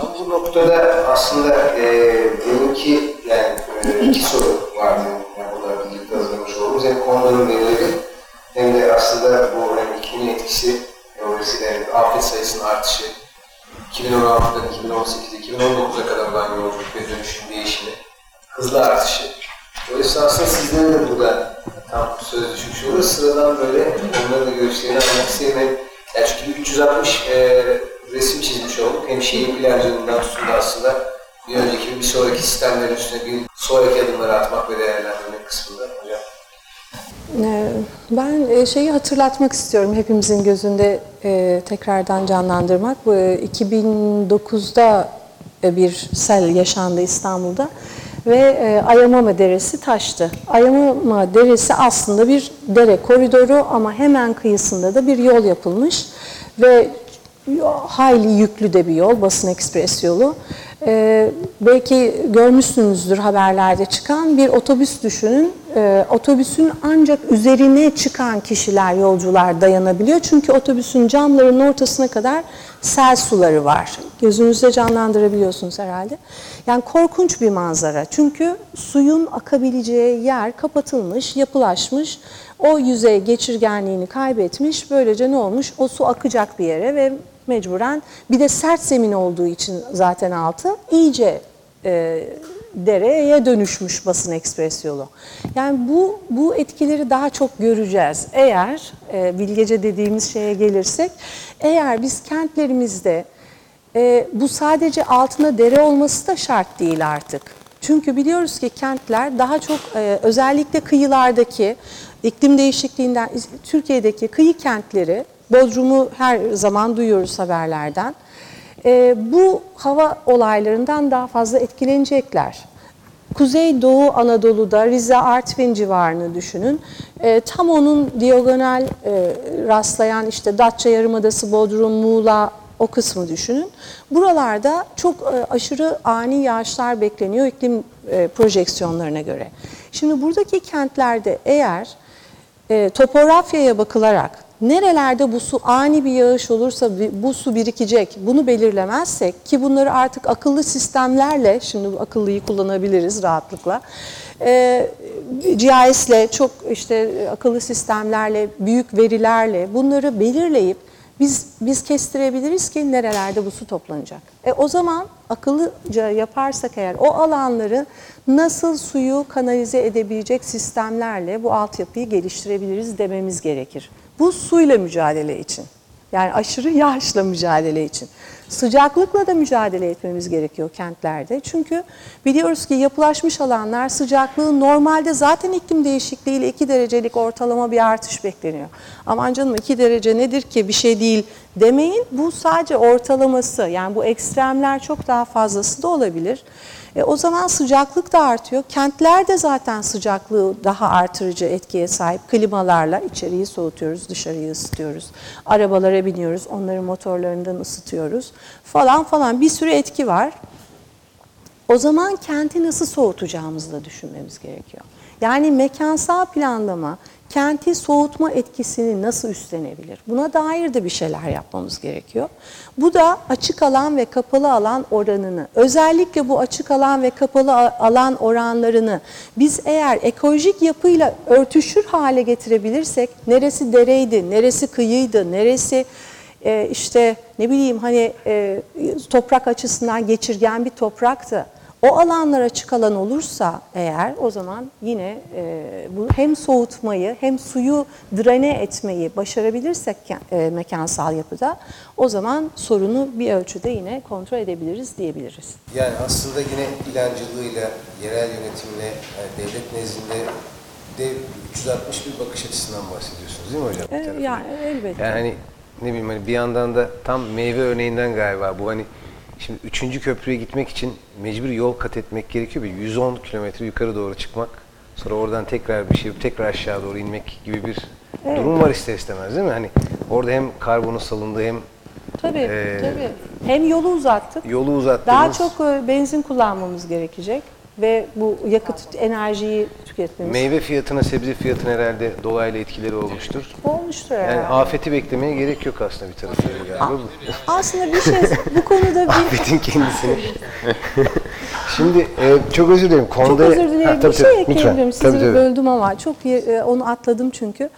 Tam bu noktada aslında e, benimki yani e, iki soru vardı. Yani bunlar birlikte hazırlamış olduğumuz hem konuların verileri hem de aslında bu hem iklimin etkisi dolayısıyla yani afet sayısının artışı 2016'dan 2018'e 2019'a kadar olan yolculuk ve dönüşüm değişimi hızlı artışı. Dolayısıyla aslında sizlerin de burada tam söz düşmüş olur. Sıradan böyle onların da görüşlerini almak isterim. Yani çünkü 360 e, resim çizmiş olduk. Hem şehir plancılığından tutun da aslında bir önceki bir sonraki sistemlerin üstüne bir sonraki adımları atmak ve değerlendirmek kısmında hocam. Ee, ben e, şeyi hatırlatmak istiyorum hepimizin gözünde e, tekrardan canlandırmak. Bu 2009'da e, bir sel yaşandı İstanbul'da ve Ayamama Deresi taştı. Ayamama Deresi aslında bir dere koridoru ama hemen kıyısında da bir yol yapılmış ve hayli yüklü de bir yol, basın ekspres yolu. Ee, belki görmüşsünüzdür haberlerde çıkan bir otobüs düşünün. Ee, otobüsün ancak üzerine çıkan kişiler, yolcular dayanabiliyor. Çünkü otobüsün camlarının ortasına kadar sel suları var. Gözünüzde canlandırabiliyorsunuz herhalde. Yani korkunç bir manzara. Çünkü suyun akabileceği yer kapatılmış, yapılaşmış. O yüzey geçirgenliğini kaybetmiş. Böylece ne olmuş? O su akacak bir yere ve mecburen bir de sert zemin olduğu için zaten altı iyice e, dereye dönüşmüş basın ekspres yolu. Yani bu, bu etkileri daha çok göreceğiz. Eğer e, bilgece dediğimiz şeye gelirsek, eğer biz kentlerimizde e, bu sadece altında dere olması da şart değil artık. Çünkü biliyoruz ki kentler daha çok e, özellikle kıyılardaki iklim değişikliğinden Türkiye'deki kıyı kentleri Bodrum'u her zaman duyuyoruz haberlerden. E, bu hava olaylarından daha fazla etkilenecekler. Kuzey Doğu Anadolu'da Rize Artvin civarını düşünün. E, tam onun diagonal e, rastlayan işte Datça Yarımadası, Bodrum, Muğla o kısmı düşünün. Buralarda çok e, aşırı ani yağışlar bekleniyor iklim e, projeksiyonlarına göre. Şimdi buradaki kentlerde eğer e, topografyaya bakılarak nerelerde bu su ani bir yağış olursa bu su birikecek bunu belirlemezsek ki bunları artık akıllı sistemlerle şimdi bu akıllıyı kullanabiliriz rahatlıkla e, GIS'le çok işte akıllı sistemlerle büyük verilerle bunları belirleyip biz biz kestirebiliriz ki nerelerde bu su toplanacak. E o zaman akıllıca yaparsak eğer o alanları nasıl suyu kanalize edebilecek sistemlerle bu altyapıyı geliştirebiliriz dememiz gerekir. Bu suyla mücadele için. Yani aşırı yağışla mücadele için. Sıcaklıkla da mücadele etmemiz gerekiyor kentlerde. Çünkü biliyoruz ki yapılaşmış alanlar sıcaklığı normalde zaten iklim değişikliğiyle 2 derecelik ortalama bir artış bekleniyor. Aman canım 2 derece nedir ki bir şey değil demeyin. Bu sadece ortalaması yani bu ekstremler çok daha fazlası da olabilir. E, o zaman sıcaklık da artıyor. Kentler de zaten sıcaklığı daha artırıcı etkiye sahip. Klimalarla içeriği soğutuyoruz, dışarıyı ısıtıyoruz. Arabalara biniyoruz, onların motorlarından ısıtıyoruz falan falan bir sürü etki var. O zaman kenti nasıl soğutacağımızı da düşünmemiz gerekiyor. Yani mekansal planlama kenti soğutma etkisini nasıl üstlenebilir? Buna dair de bir şeyler yapmamız gerekiyor. Bu da açık alan ve kapalı alan oranını, özellikle bu açık alan ve kapalı alan oranlarını biz eğer ekolojik yapıyla örtüşür hale getirebilirsek, neresi dereydi, neresi kıyıydı, neresi e, işte ne bileyim hani e, toprak açısından geçirgen bir topraktı o alanlar açık alan olursa eğer o zaman yine e, bu hem soğutmayı hem suyu drene etmeyi başarabilirsek e, mekansal yapıda o zaman sorunu bir ölçüde yine kontrol edebiliriz diyebiliriz. Yani aslında yine plancılığıyla, yerel yönetimle, yani devlet nezdinde de 360 bir bakış açısından bahsediyorsunuz değil mi hocam? E, yani elbette. Yani hani ne bileyim hani bir yandan da tam meyve örneğinden galiba bu hani Şimdi üçüncü köprüye gitmek için mecbur yol kat etmek gerekiyor. Bir 110 kilometre yukarı doğru çıkmak. Sonra oradan tekrar bir şey tekrar aşağı doğru inmek gibi bir evet. durum var ister istemez değil mi? Hani orada hem karbonun salındığı hem Tabii, e, tabii. Hem yolu uzattık. Yolu uzattınız. Daha çok benzin kullanmamız gerekecek. Ve bu yakıt enerjiyi tüketmemiz. Meyve fiyatına, sebze fiyatına herhalde dolaylı etkileri olmuştur. Olmuştur herhalde. Yani afeti beklemeye gerek yok aslında bir tarafıyla galiba bu. Aslında bir şey bu konuda bir Afetin kendisini. Şimdi e, çok özür dilerim. Konuda... Çok özür dilerim. Ha, tabii, bir şey tabii, ekleyebilirim. lütfen. Sizi Tabii, tabii. böldüm ama çok e, onu atladım çünkü.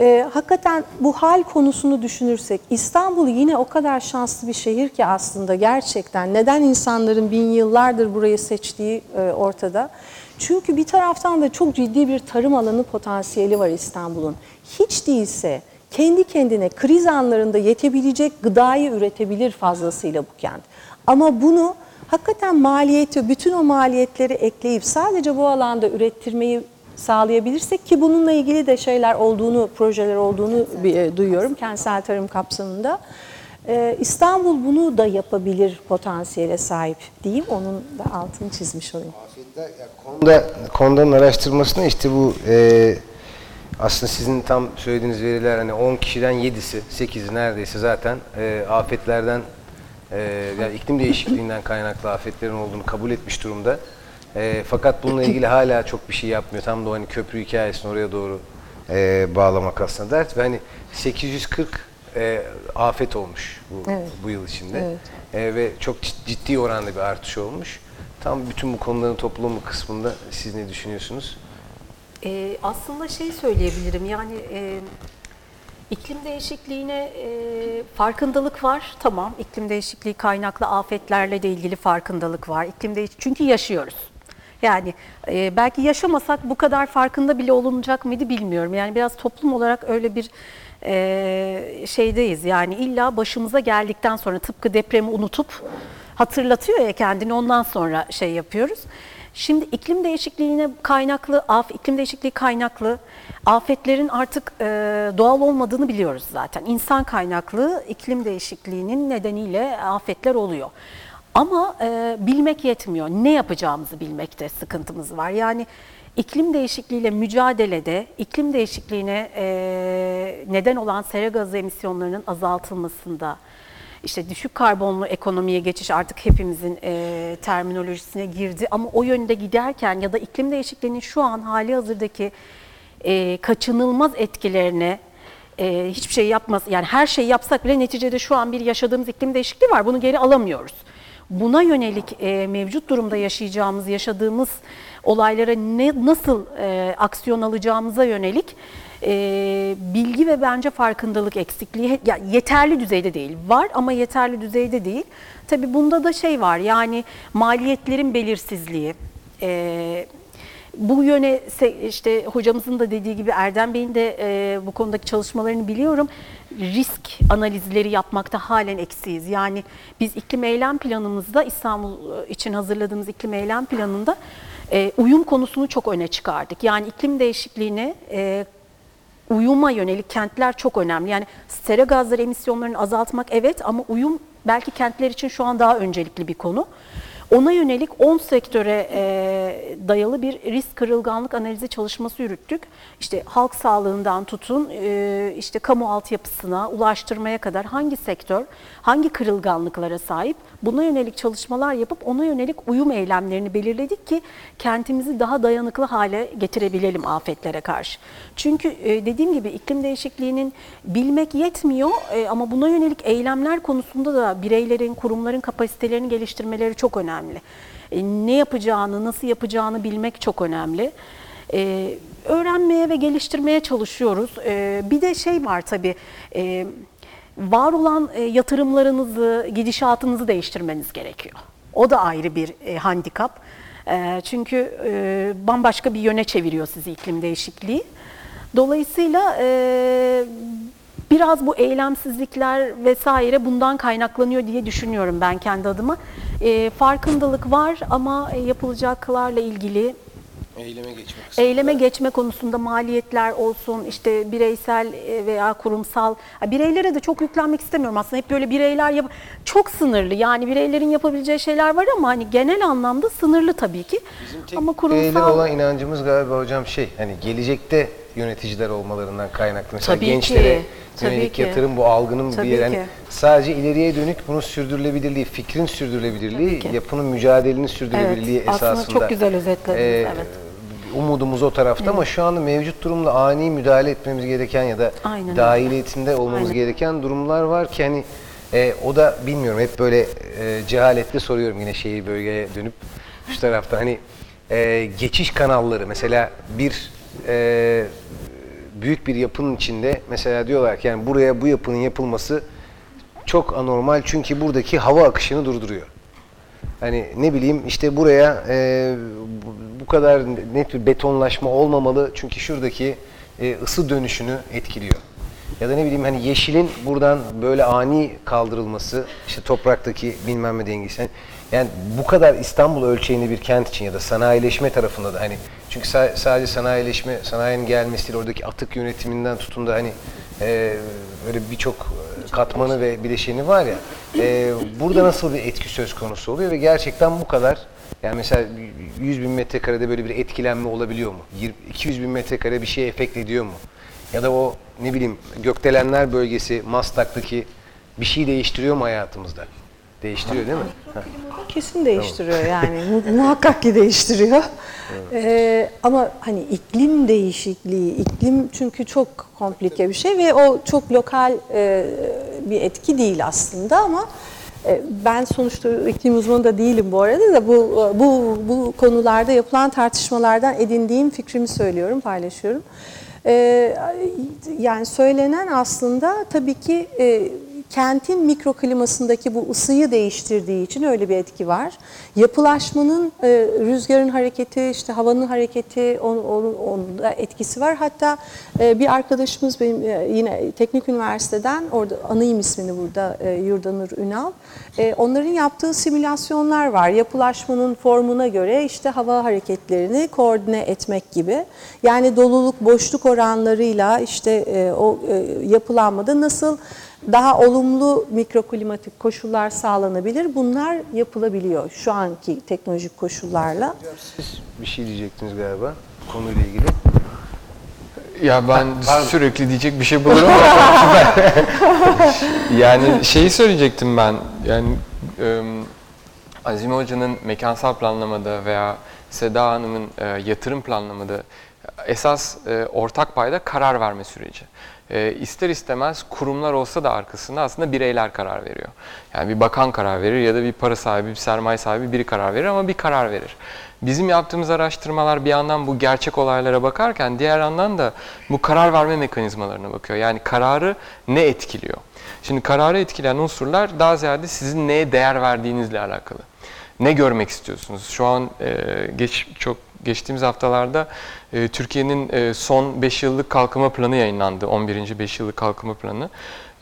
E, hakikaten bu hal konusunu düşünürsek İstanbul yine o kadar şanslı bir şehir ki aslında gerçekten. Neden insanların bin yıllardır burayı seçtiği e, ortada. Çünkü bir taraftan da çok ciddi bir tarım alanı potansiyeli var İstanbul'un. Hiç değilse kendi kendine kriz anlarında yetebilecek gıdayı üretebilir fazlasıyla bu kent. Ama bunu hakikaten maliyeti, bütün o maliyetleri ekleyip sadece bu alanda ürettirmeyi sağlayabilirsek ki bununla ilgili de şeyler olduğunu, projeler olduğunu bir, e, duyuyorum kentsel tarım kapsamında. Ee, İstanbul bunu da yapabilir potansiyele sahip diyeyim. Onun da altını çizmiş olayım. Afetler, ya Konuda, Konda'nın araştırmasında işte bu e, aslında sizin tam söylediğiniz veriler hani 10 kişiden 7'si, 8'i neredeyse zaten e, afetlerden e, yani iklim değişikliğinden kaynaklı afetlerin olduğunu kabul etmiş durumda. E, fakat bununla ilgili hala çok bir şey yapmıyor. Tam da o hani köprü hikayesini oraya doğru e, bağlamak aslında dert. Ve hani 840 e, afet olmuş bu, Evet. bu yıl içinde. Evet. E, ve çok cid- ciddi oranda bir artış olmuş. Tam bütün bu konuların toplumu kısmında siz ne düşünüyorsunuz? Ee, aslında şey söyleyebilirim yani e, iklim değişikliğine e, farkındalık var tamam iklim değişikliği kaynaklı afetlerle de ilgili farkındalık var iklim değiş çünkü yaşıyoruz. Yani e, belki yaşamasak bu kadar farkında bile olunacak mıydı bilmiyorum. Yani biraz toplum olarak öyle bir e, şeydeyiz. Yani illa başımıza geldikten sonra tıpkı depremi unutup hatırlatıyor ya kendini ondan sonra şey yapıyoruz. Şimdi iklim değişikliğine kaynaklı, af, iklim değişikliği kaynaklı afetlerin artık e, doğal olmadığını biliyoruz zaten. İnsan kaynaklı iklim değişikliğinin nedeniyle afetler oluyor. Ama e, bilmek yetmiyor. Ne yapacağımızı bilmekte sıkıntımız var. Yani iklim değişikliğiyle mücadelede, iklim değişikliğine e, neden olan sera gazı emisyonlarının azaltılmasında, işte düşük karbonlu ekonomiye geçiş artık hepimizin e, terminolojisine girdi. Ama o yönde giderken ya da iklim değişikliğinin şu an hali hazırdaki e, kaçınılmaz etkilerine e, hiçbir şey yapmaz. Yani her şeyi yapsak bile neticede şu an bir yaşadığımız iklim değişikliği var. Bunu geri alamıyoruz. Buna yönelik e, mevcut durumda yaşayacağımız, yaşadığımız olaylara ne nasıl e, aksiyon alacağımıza yönelik e, bilgi ve bence farkındalık eksikliği ya yeterli düzeyde değil. Var ama yeterli düzeyde değil. Tabii bunda da şey var yani maliyetlerin belirsizliği. E, bu yöne işte hocamızın da dediği gibi Erdem Bey'in de e, bu konudaki çalışmalarını biliyorum. Risk analizleri yapmakta halen eksiyiz. Yani biz iklim eylem planımızda İstanbul e, için hazırladığımız iklim eylem planında e, uyum konusunu çok öne çıkardık. Yani iklim değişikliğine e, uyuma yönelik kentler çok önemli. Yani sera gazları emisyonlarını azaltmak evet ama uyum belki kentler için şu an daha öncelikli bir konu. Ona yönelik 10 sektöre e, dayalı bir risk kırılganlık analizi çalışması yürüttük. İşte halk sağlığından tutun, e, işte kamu altyapısına, ulaştırmaya kadar hangi sektör, hangi kırılganlıklara sahip buna yönelik çalışmalar yapıp ona yönelik uyum eylemlerini belirledik ki kentimizi daha dayanıklı hale getirebilelim afetlere karşı. Çünkü e, dediğim gibi iklim değişikliğinin bilmek yetmiyor e, ama buna yönelik eylemler konusunda da bireylerin, kurumların kapasitelerini geliştirmeleri çok önemli. E, ne yapacağını, nasıl yapacağını bilmek çok önemli. E, öğrenmeye ve geliştirmeye çalışıyoruz. E, bir de şey var tabii, e, var olan e, yatırımlarınızı, gidişatınızı değiştirmeniz gerekiyor. O da ayrı bir e, handikap. E, çünkü bambaşka bir yöne çeviriyor sizi iklim değişikliği. Dolayısıyla biraz bu eylemsizlikler vesaire bundan kaynaklanıyor diye düşünüyorum ben kendi adıma. Farkındalık var ama yapılacaklarla ilgili Eyleme geçmek. Eyleme geçme konusunda maliyetler olsun, işte bireysel e, veya kurumsal, Ha, bireylere de çok yüklenmek istemiyorum aslında. Hep böyle bireyler yap çok sınırlı. Yani bireylerin yapabileceği şeyler var ama hani genel anlamda sınırlı tabii ki. Bizim tek ama bireyler kurumsal olan inancımız galiba hocam şey hani gelecekte yöneticiler olmalarından kaynaklı. Mesela Tabii gençlere ki, tabii yönelik ki. yatırım bu algının Tabii bir yani sadece ileriye dönük bunun sürdürülebilirliği, fikrin sürdürülebilirliği, yapının mücadelenin sürdürülebilirliği Evet, aslında esasında. çok güzel özetlediniz, Ee, evet. Umudumuz o tarafta ama şu anda mevcut durumda ani müdahale etmemiz gereken ya da Aynen öyle. dahiliyetimde olmamız Aynen. gereken durumlar var ki hani e, o da bilmiyorum hep böyle e, cehaletle soruyorum yine şehir bölgeye dönüp şu tarafta hani e, geçiş kanalları mesela bir e, büyük bir yapının içinde mesela diyorlar ki yani buraya bu yapının yapılması çok anormal çünkü buradaki hava akışını durduruyor. Hani ne bileyim işte buraya e, bu- kadar net bir betonlaşma olmamalı çünkü şuradaki e, ısı dönüşünü etkiliyor. Ya da ne bileyim hani yeşilin buradan böyle ani kaldırılması işte topraktaki bilmem ne dengesi. Yani, yani bu kadar İstanbul ölçeğinde bir kent için ya da sanayileşme tarafında da hani çünkü sa- sadece sanayileşme, sanayinin gelmesiyle oradaki atık yönetiminden tutun da hani e, böyle birçok katmanı ve bileşeni var ya. e, burada nasıl bir etki söz konusu oluyor ve gerçekten bu kadar yani mesela 100 bin metrekarede böyle bir etkilenme olabiliyor mu? 20 200 bin metrekare bir şey efekt ediyor mu? Ya da o ne bileyim gökdelenler bölgesi Maslak'taki bir şey değiştiriyor mu hayatımızda? Değiştiriyor değil mi? Kesin değiştiriyor yani mu- muhakkak ki değiştiriyor. Ee, ama hani iklim değişikliği, iklim çünkü çok komplike bir şey ve o çok lokal e, bir etki değil aslında ama e, ben sonuçta iklim uzmanı da değilim bu arada da bu bu bu konularda yapılan tartışmalardan edindiğim fikrimi söylüyorum, paylaşıyorum. Ee, yani söylenen aslında tabii ki e, kentin mikroklimasındaki bu ısıyı değiştirdiği için öyle bir etki var. Yapılaşmanın e, rüzgarın hareketi, işte havanın hareketi onun, onun, onun da etkisi var. Hatta e, bir arkadaşımız benim e, yine teknik üniversiteden orada anayım ismini burada e, Yurdanur Ünal. E, onların yaptığı simülasyonlar var. Yapılaşmanın formuna göre işte hava hareketlerini koordine etmek gibi. Yani doluluk boşluk oranlarıyla işte e, o e, yapılanmada nasıl daha olumlu mikroklimatik koşullar sağlanabilir. Bunlar yapılabiliyor şu anki teknolojik koşullarla. Siz bir şey diyecektiniz galiba konuyla ilgili. Ya ben pardon. sürekli diyecek bir şey bulurum ama yani şeyi söyleyecektim ben. Yani e, Azime Hoca'nın mekansal planlamada veya Seda Hanım'ın e, yatırım planlamada esas e, ortak payda karar verme süreci. E, ister istemez kurumlar olsa da arkasında aslında bireyler karar veriyor. Yani bir bakan karar verir ya da bir para sahibi, bir sermaye sahibi biri karar verir ama bir karar verir. Bizim yaptığımız araştırmalar bir yandan bu gerçek olaylara bakarken diğer yandan da bu karar verme mekanizmalarına bakıyor. Yani kararı ne etkiliyor? Şimdi kararı etkileyen unsurlar daha ziyade sizin neye değer verdiğinizle alakalı. Ne görmek istiyorsunuz? Şu an e, geç çok geçtiğimiz haftalarda e, Türkiye'nin e, son 5 yıllık kalkınma planı yayınlandı. 11. 5 yıllık kalkınma planı.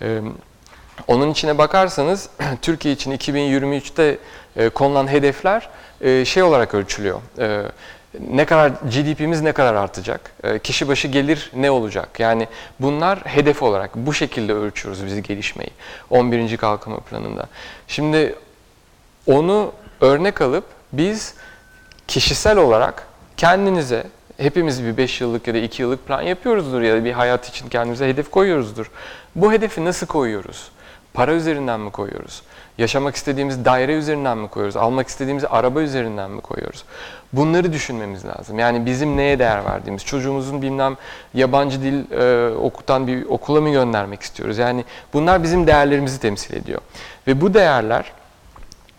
E, onun içine bakarsanız Türkiye için 2023'te e, konulan hedefler e, şey olarak ölçülüyor. E, ne kadar GDP'miz ne kadar artacak? E, kişi başı gelir ne olacak? Yani bunlar hedef olarak bu şekilde ölçüyoruz biz gelişmeyi 11. kalkınma planında. Şimdi onu örnek alıp biz kişisel olarak kendinize hepimiz bir 5 yıllık ya da 2 yıllık plan yapıyoruzdur ya da bir hayat için kendimize hedef koyuyoruzdur. Bu hedefi nasıl koyuyoruz? Para üzerinden mi koyuyoruz? Yaşamak istediğimiz daire üzerinden mi koyuyoruz? Almak istediğimiz araba üzerinden mi koyuyoruz? Bunları düşünmemiz lazım. Yani bizim neye değer verdiğimiz, çocuğumuzun bilmem yabancı dil e, okutan bir okula mı göndermek istiyoruz? Yani bunlar bizim değerlerimizi temsil ediyor. Ve bu değerler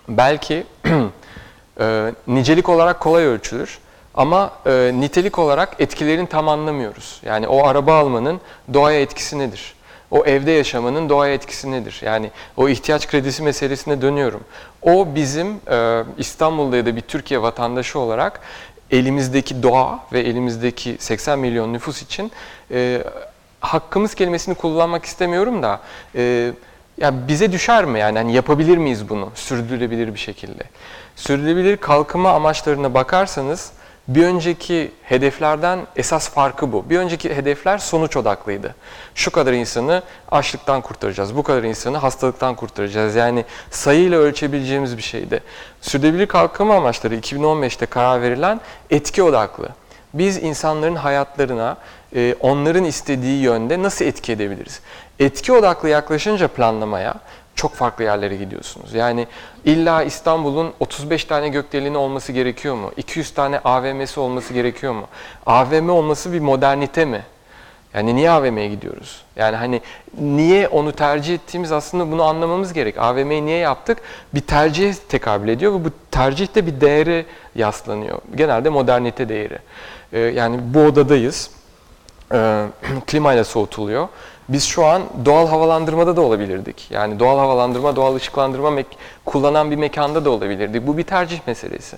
belki e, nicelik olarak kolay ölçülür. Ama e, nitelik olarak etkilerini tam anlamıyoruz. Yani o araba almanın doğaya etkisi nedir? O evde yaşamanın doğaya etkisi nedir? Yani o ihtiyaç kredisi meselesine dönüyorum. O bizim e, İstanbul'da ya da bir Türkiye vatandaşı olarak elimizdeki doğa ve elimizdeki 80 milyon nüfus için e, hakkımız kelimesini kullanmak istemiyorum da e, ya bize düşer mi yani hani yapabilir miyiz bunu sürdürülebilir bir şekilde? Sürdürülebilir kalkınma amaçlarına bakarsanız bir önceki hedeflerden esas farkı bu. Bir önceki hedefler sonuç odaklıydı. Şu kadar insanı açlıktan kurtaracağız, bu kadar insanı hastalıktan kurtaracağız. Yani sayıyla ölçebileceğimiz bir şeydi. Sürdürülebilir kalkınma amaçları 2015'te karar verilen etki odaklı. biz insanların hayatlarına e, onların istediği yönde nasıl etki edebiliriz? Etki odaklı yaklaşınca planlamaya çok farklı yerlere gidiyorsunuz. Yani illa İstanbul'un 35 tane gökdeleni olması gerekiyor mu? 200 tane AVM'si olması gerekiyor mu? AVM olması bir modernite mi? Yani niye AVM'ye gidiyoruz? Yani hani niye onu tercih ettiğimiz aslında bunu anlamamız gerek. AVM'yi niye yaptık? Bir tercihe tekabül ediyor ve bu tercih de bir değere yaslanıyor. Genelde modernite değeri. Ee, yani bu odadayız. Ee, klimayla soğutuluyor. Biz şu an doğal havalandırmada da olabilirdik. Yani doğal havalandırma, doğal ışıklandırma kullanan bir mekanda da olabilirdik. Bu bir tercih meselesi.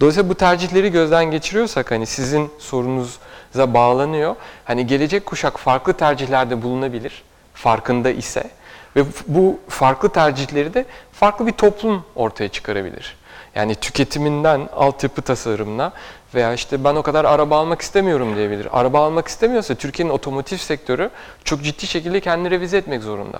Dolayısıyla bu tercihleri gözden geçiriyorsak hani sizin sorunuza bağlanıyor. Hani gelecek kuşak farklı tercihlerde bulunabilir. Farkında ise ve bu farklı tercihleri de farklı bir toplum ortaya çıkarabilir. Yani tüketiminden altyapı tasarımına veya işte ben o kadar araba almak istemiyorum diyebilir. Araba almak istemiyorsa Türkiye'nin otomotiv sektörü çok ciddi şekilde kendini revize etmek zorunda.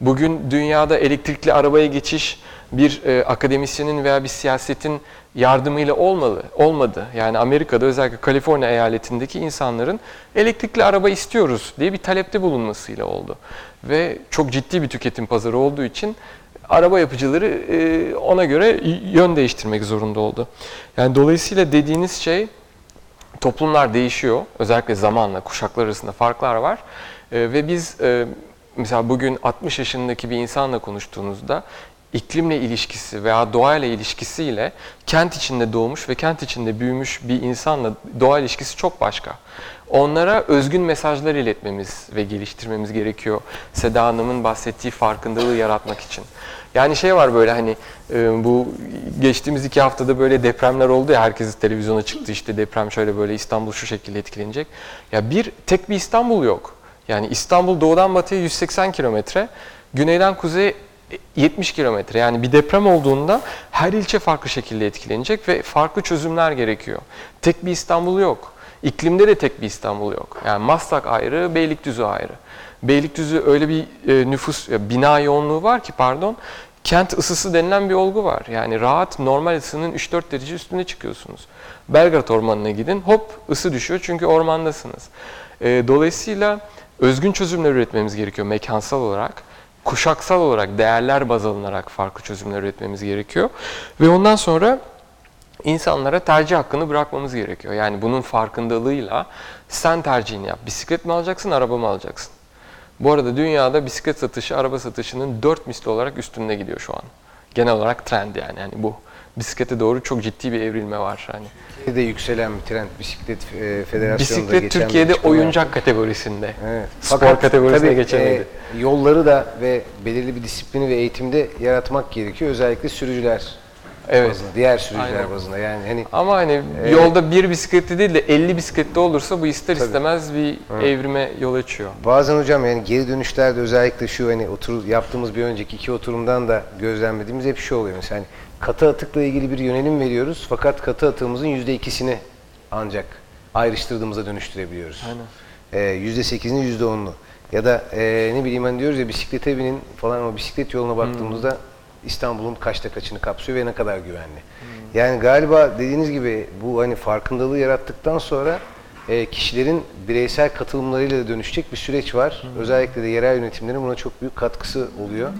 Bugün dünyada elektrikli arabaya geçiş bir e, akademisyenin veya bir siyasetin yardımıyla olmalı, olmadı. Yani Amerika'da özellikle Kaliforniya eyaletindeki insanların elektrikli araba istiyoruz diye bir talepte bulunmasıyla oldu. Ve çok ciddi bir tüketim pazarı olduğu için araba yapıcıları e, ona göre yön değiştirmek zorunda oldu. Yani dolayısıyla dediğiniz şey toplumlar değişiyor. Özellikle zamanla kuşaklar arasında farklar var. E, ve biz e, mesela bugün 60 yaşındaki bir insanla konuştuğunuzda iklimle ilişkisi veya doğayla ilişkisiyle kent içinde doğmuş ve kent içinde büyümüş bir insanla doğa ilişkisi çok başka. Onlara özgün mesajlar iletmemiz ve geliştirmemiz gerekiyor. Seda Hanım'ın bahsettiği farkındalığı yaratmak için. Yani şey var böyle hani e, bu geçtiğimiz iki haftada böyle depremler oldu ya herkes televizyona çıktı işte deprem şöyle böyle İstanbul şu şekilde etkilenecek. Ya bir tek bir İstanbul yok. Yani İstanbul doğudan batıya 180 kilometre, güneyden kuzeye 70 kilometre. Yani bir deprem olduğunda her ilçe farklı şekilde etkilenecek ve farklı çözümler gerekiyor. Tek bir İstanbul yok. İklimde de tek bir İstanbul yok. Yani Maslak ayrı, Beylikdüzü ayrı. Beylikdüzü öyle bir e, nüfus, bina yoğunluğu var ki pardon, kent ısısı denilen bir olgu var. Yani rahat normal ısının 3-4 derece üstüne çıkıyorsunuz. Belgrad Ormanı'na gidin, hop ısı düşüyor çünkü ormandasınız. E, dolayısıyla özgün çözümler üretmemiz gerekiyor mekansal olarak. Kuşaksal olarak, değerler baz alınarak farklı çözümler üretmemiz gerekiyor. Ve ondan sonra insanlara tercih hakkını bırakmamız gerekiyor. Yani bunun farkındalığıyla sen tercihini yap. Bisiklet mi alacaksın, araba mı alacaksın? Bu arada dünyada bisiklet satışı araba satışının 4 misli olarak üstünde gidiyor şu an. Genel olarak trend yani. yani bu bisiklete doğru çok ciddi bir evrilme var. Hani Türkiye'de yükselen bir trend bisiklet e, federasyonunda bisiklet geçen Türkiye'de oyuncak yaptı. kategorisinde. Evet. Spor kategorisine tabii, geçemedi. e, yolları da ve belirli bir disiplini ve eğitimde yaratmak gerekiyor. Özellikle sürücüler Evet. bazında, diğer sürücüler Aynen. bazında. Yani hani Ama hani Ee, yolda bir bisikletli değil de 50 bisikletli olursa bu ister istemez bir evrime yol açıyor. Bazen hocam yani geri dönüşlerde özellikle şu hani otur, yaptığımız bir önceki iki oturumdan da gözlemlediğimiz hep şu oluyor. Mesela hani katı atıkla ilgili bir yönelim veriyoruz fakat katı atığımızın yüzde ikisini ancak ayrıştırdığımıza dönüştürebiliyoruz. Aynen. Ee, Yüzde sekizini yüzde onlu. Ya da e, ne bileyim hani diyoruz ya bisiklete binin falan ama bisiklet yoluna baktığımızda İstanbul'un kaçta kaçını kapsıyor ve ne kadar güvenli. Yani galiba dediğiniz gibi bu hani farkındalığı yarattıktan sonra e, kişilerin bireysel katılımlarıyla da dönüşecek bir süreç var. Özellikle de yerel yönetimlerin buna çok büyük katkısı oluyor.